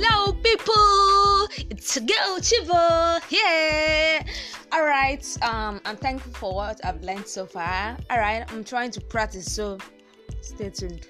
Hello, people! It's Girl Chivo here. All right. Um, I'm thankful for what I've learned so far. All right. I'm trying to practice, so stay tuned.